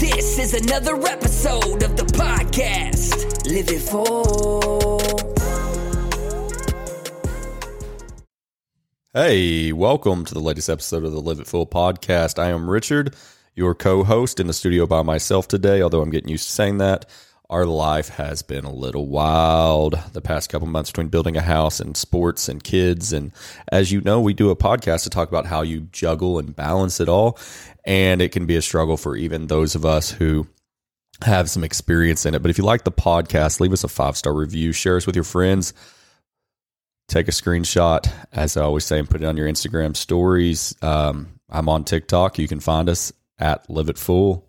This is another episode of the podcast. Live it full. Hey, welcome to the latest episode of the Live It Full podcast. I am Richard, your co host in the studio by myself today, although I'm getting used to saying that. Our life has been a little wild the past couple months between building a house and sports and kids. And as you know, we do a podcast to talk about how you juggle and balance it all. And it can be a struggle for even those of us who have some experience in it. But if you like the podcast, leave us a five star review, share us with your friends take a screenshot, as I always say, and put it on your Instagram stories. Um, I'm on TikTok. You can find us at Live It Full.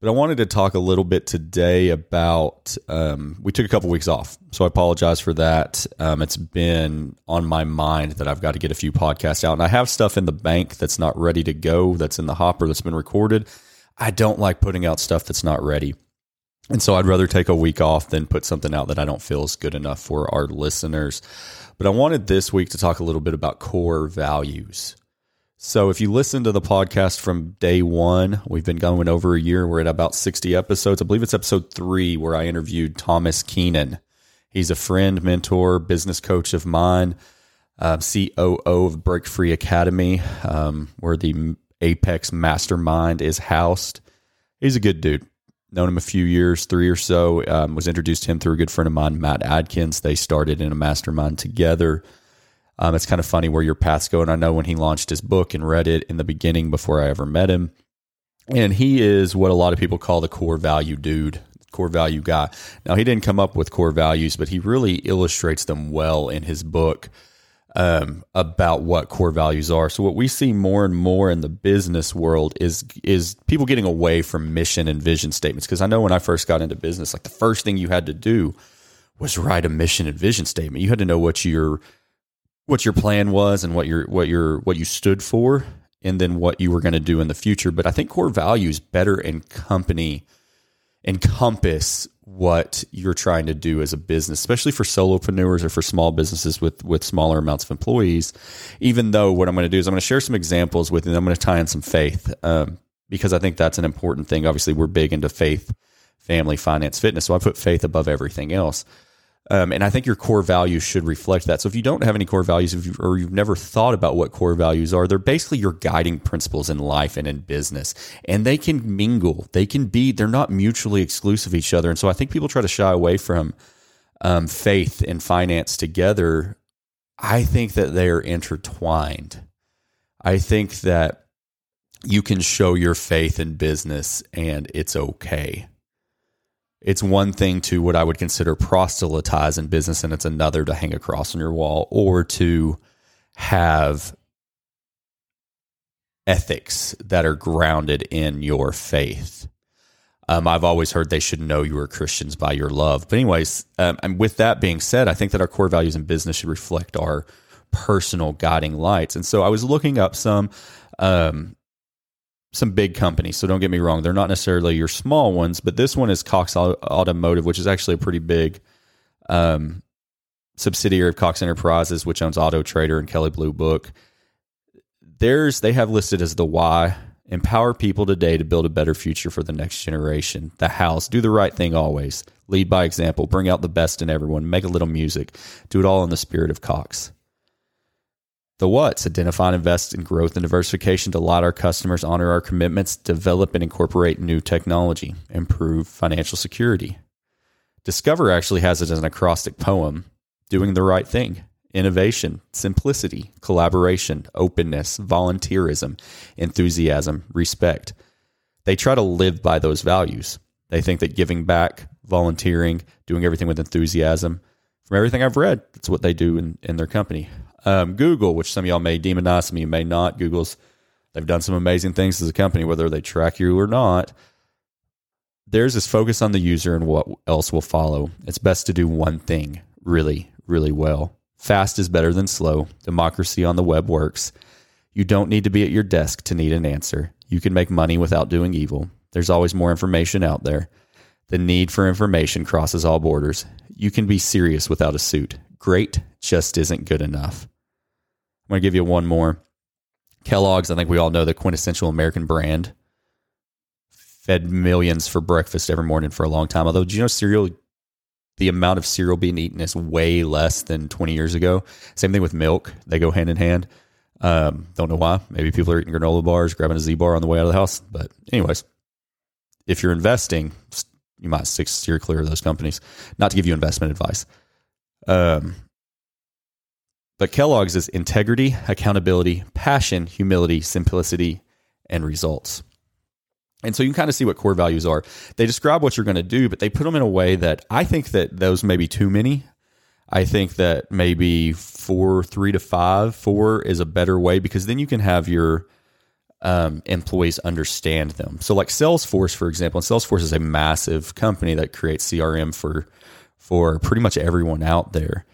But I wanted to talk a little bit today about. Um, we took a couple weeks off, so I apologize for that. Um, it's been on my mind that I've got to get a few podcasts out, and I have stuff in the bank that's not ready to go, that's in the hopper, that's been recorded. I don't like putting out stuff that's not ready. And so I'd rather take a week off than put something out that I don't feel is good enough for our listeners. But I wanted this week to talk a little bit about core values. So if you listen to the podcast from day one, we've been going over a year. We're at about 60 episodes. I believe it's episode three where I interviewed Thomas Keenan. He's a friend, mentor, business coach of mine, uh, COO of Break Free Academy, um, where the Apex Mastermind is housed. He's a good dude known him a few years, three or so. Um, was introduced to him through a good friend of mine, Matt Adkins. They started in a mastermind together. Um, it's kind of funny where your paths go. And I know when he launched his book and read it in the beginning before I ever met him. And he is what a lot of people call the core value dude, core value guy. Now, he didn't come up with core values, but he really illustrates them well in his book um, about what core values are. So what we see more and more in the business world is is people getting away from mission and vision statements. Because I know when I first got into business, like the first thing you had to do was write a mission and vision statement. You had to know what your what your plan was and what your what your what you stood for, and then what you were going to do in the future. But I think core values better company encompass what you're trying to do as a business, especially for solopreneurs or for small businesses with with smaller amounts of employees. Even though what I'm going to do is I'm going to share some examples with you, I'm going to tie in some faith um, because I think that's an important thing. Obviously, we're big into faith, family, finance, fitness, so I put faith above everything else. Um, and I think your core values should reflect that. So if you don't have any core values you, or you've never thought about what core values are, they're basically your guiding principles in life and in business. And they can mingle. They can be, they're not mutually exclusive of each other. And so I think people try to shy away from um, faith and finance together. I think that they are intertwined. I think that you can show your faith in business and it's okay it's one thing to what I would consider proselytize in business, and it's another to hang across on your wall or to have ethics that are grounded in your faith. Um, I've always heard they should know you are Christians by your love. But, anyways, um, and with that being said, I think that our core values in business should reflect our personal guiding lights. And so I was looking up some um, some big companies. So don't get me wrong; they're not necessarily your small ones, but this one is Cox Automotive, which is actually a pretty big um, subsidiary of Cox Enterprises, which owns Auto Trader and Kelley Blue Book. There's they have listed as the why empower people today to build a better future for the next generation. The house, do the right thing always, lead by example, bring out the best in everyone, make a little music, do it all in the spirit of Cox. The what's identify and invest in growth and diversification to delight our customers, honor our commitments, develop and incorporate new technology, improve financial security. Discover actually has it as an acrostic poem doing the right thing, innovation, simplicity, collaboration, openness, volunteerism, enthusiasm, respect. They try to live by those values. They think that giving back, volunteering, doing everything with enthusiasm, from everything I've read, that's what they do in, in their company. Um, Google, which some of y'all may demonize, some of you may not. Google's they've done some amazing things as a company, whether they track you or not. theirs is focus on the user and what else will follow. It's best to do one thing really, really well. Fast is better than slow. Democracy on the web works. You don't need to be at your desk to need an answer. You can make money without doing evil. There's always more information out there. The need for information crosses all borders. You can be serious without a suit. Great just isn't good enough. I'm going to give you one more. Kellogg's, I think we all know the quintessential American brand. Fed millions for breakfast every morning for a long time. Although, do you know cereal? The amount of cereal being eaten is way less than 20 years ago. Same thing with milk; they go hand in hand. Um, don't know why. Maybe people are eating granola bars, grabbing a Z bar on the way out of the house. But, anyways, if you're investing, you might steer clear of those companies. Not to give you investment advice. Um, but Kellogg's is integrity, accountability, passion, humility, simplicity, and results. And so you can kind of see what core values are. They describe what you're going to do, but they put them in a way that I think that those may be too many. I think that maybe four, three to five, four is a better way because then you can have your um, employees understand them. So, like Salesforce, for example, and Salesforce is a massive company that creates CRM for for pretty much everyone out there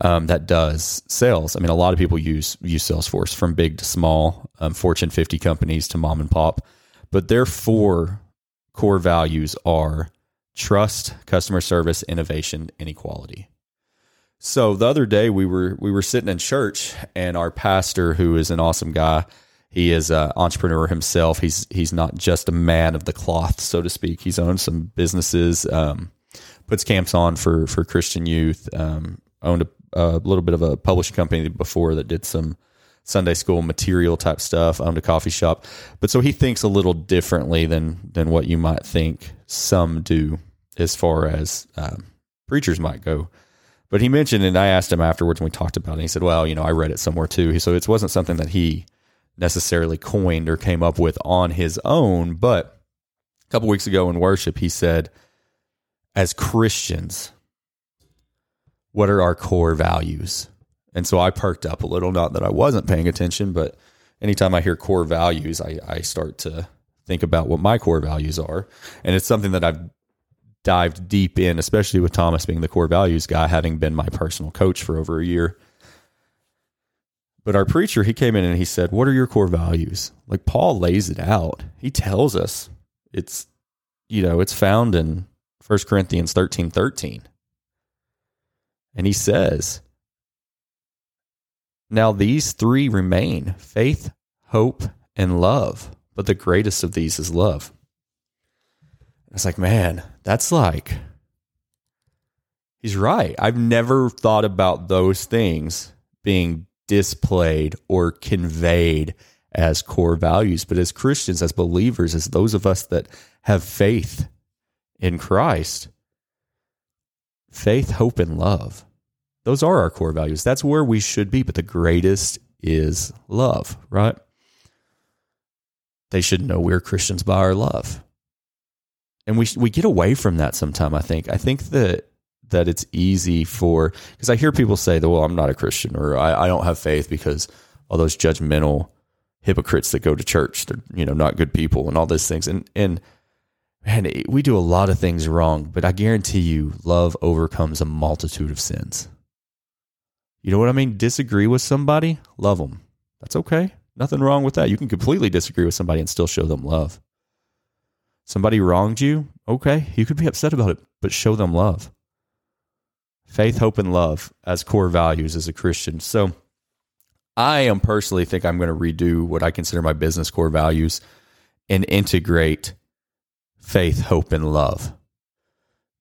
um, that does sales. I mean, a lot of people use use Salesforce from big to small, um, Fortune 50 companies to mom and pop. But their four core values are trust, customer service, innovation, and equality. So the other day we were we were sitting in church, and our pastor, who is an awesome guy, he is an entrepreneur himself. He's he's not just a man of the cloth, so to speak. He's owned some businesses, um, puts camps on for for Christian youth. Um, owned a a little bit of a publishing company before that did some Sunday school material type stuff, owned a coffee shop. But so he thinks a little differently than than what you might think some do as far as um, preachers might go. But he mentioned, and I asked him afterwards when we talked about it. And he said, "Well, you know, I read it somewhere too." So it wasn't something that he necessarily coined or came up with on his own. But a couple weeks ago in worship, he said, "As Christians, what are our core values? And so I perked up a little, not that I wasn't paying attention, but anytime I hear core values, I, I start to think about what my core values are. And it's something that I've dived deep in, especially with Thomas being the core values guy, having been my personal coach for over a year. But our preacher, he came in and he said, What are your core values? Like Paul lays it out. He tells us it's, you know, it's found in 1 Corinthians 13 13. And he says, Now these three remain faith, hope, and love. But the greatest of these is love. It's like, man, that's like, he's right. I've never thought about those things being displayed or conveyed as core values. But as Christians, as believers, as those of us that have faith in Christ, faith, hope, and love those are our core values. That's where we should be. But the greatest is love, right? They should know we're Christians by our love. And we, we get away from that sometime, I think. I think that that it's easy for because I hear people say well I'm not a Christian or I, I don't have faith because all those judgmental hypocrites that go to church they're you know not good people and all those things and and man we do a lot of things wrong but I guarantee you love overcomes a multitude of sins you know what I mean? Disagree with somebody, love them. That's okay. Nothing wrong with that. You can completely disagree with somebody and still show them love. Somebody wronged you, okay. You could be upset about it, but show them love. Faith, hope, and love as core values as a Christian. So I am personally think I'm going to redo what I consider my business core values and integrate faith, hope, and love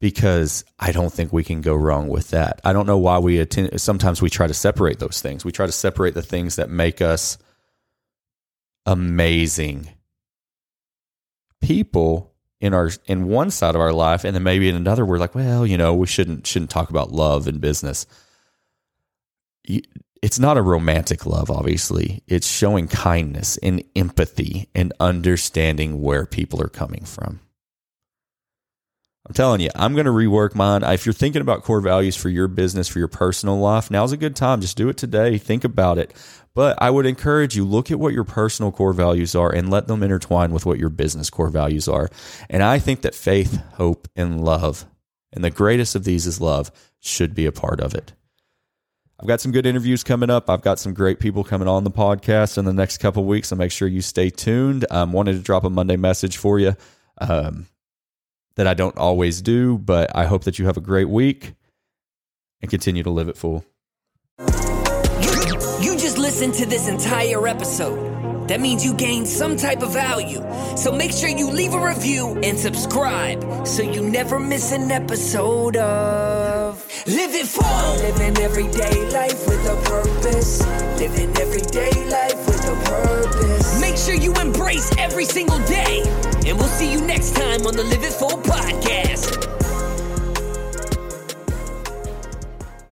because I don't think we can go wrong with that. I don't know why we attend, sometimes we try to separate those things. We try to separate the things that make us amazing people in our in one side of our life and then maybe in another we're like, well, you know, we shouldn't shouldn't talk about love and business. It's not a romantic love, obviously. It's showing kindness and empathy and understanding where people are coming from. I'm telling you, I'm going to rework mine. If you're thinking about core values for your business, for your personal life, now's a good time. Just do it today. Think about it. But I would encourage you look at what your personal core values are and let them intertwine with what your business core values are. And I think that faith, hope, and love, and the greatest of these is love, should be a part of it. I've got some good interviews coming up. I've got some great people coming on the podcast in the next couple weeks, so make sure you stay tuned. I um, wanted to drop a Monday message for you. Um, that I don't always do, but I hope that you have a great week and continue to live it full. You, you just listened to this entire episode. That means you gained some type of value. So make sure you leave a review and subscribe so you never miss an episode of Live It Full. Living everyday life with a purpose. Living everyday life with a purpose. Make sure you embrace every single day. And we'll see you next time on the Live It Full podcast.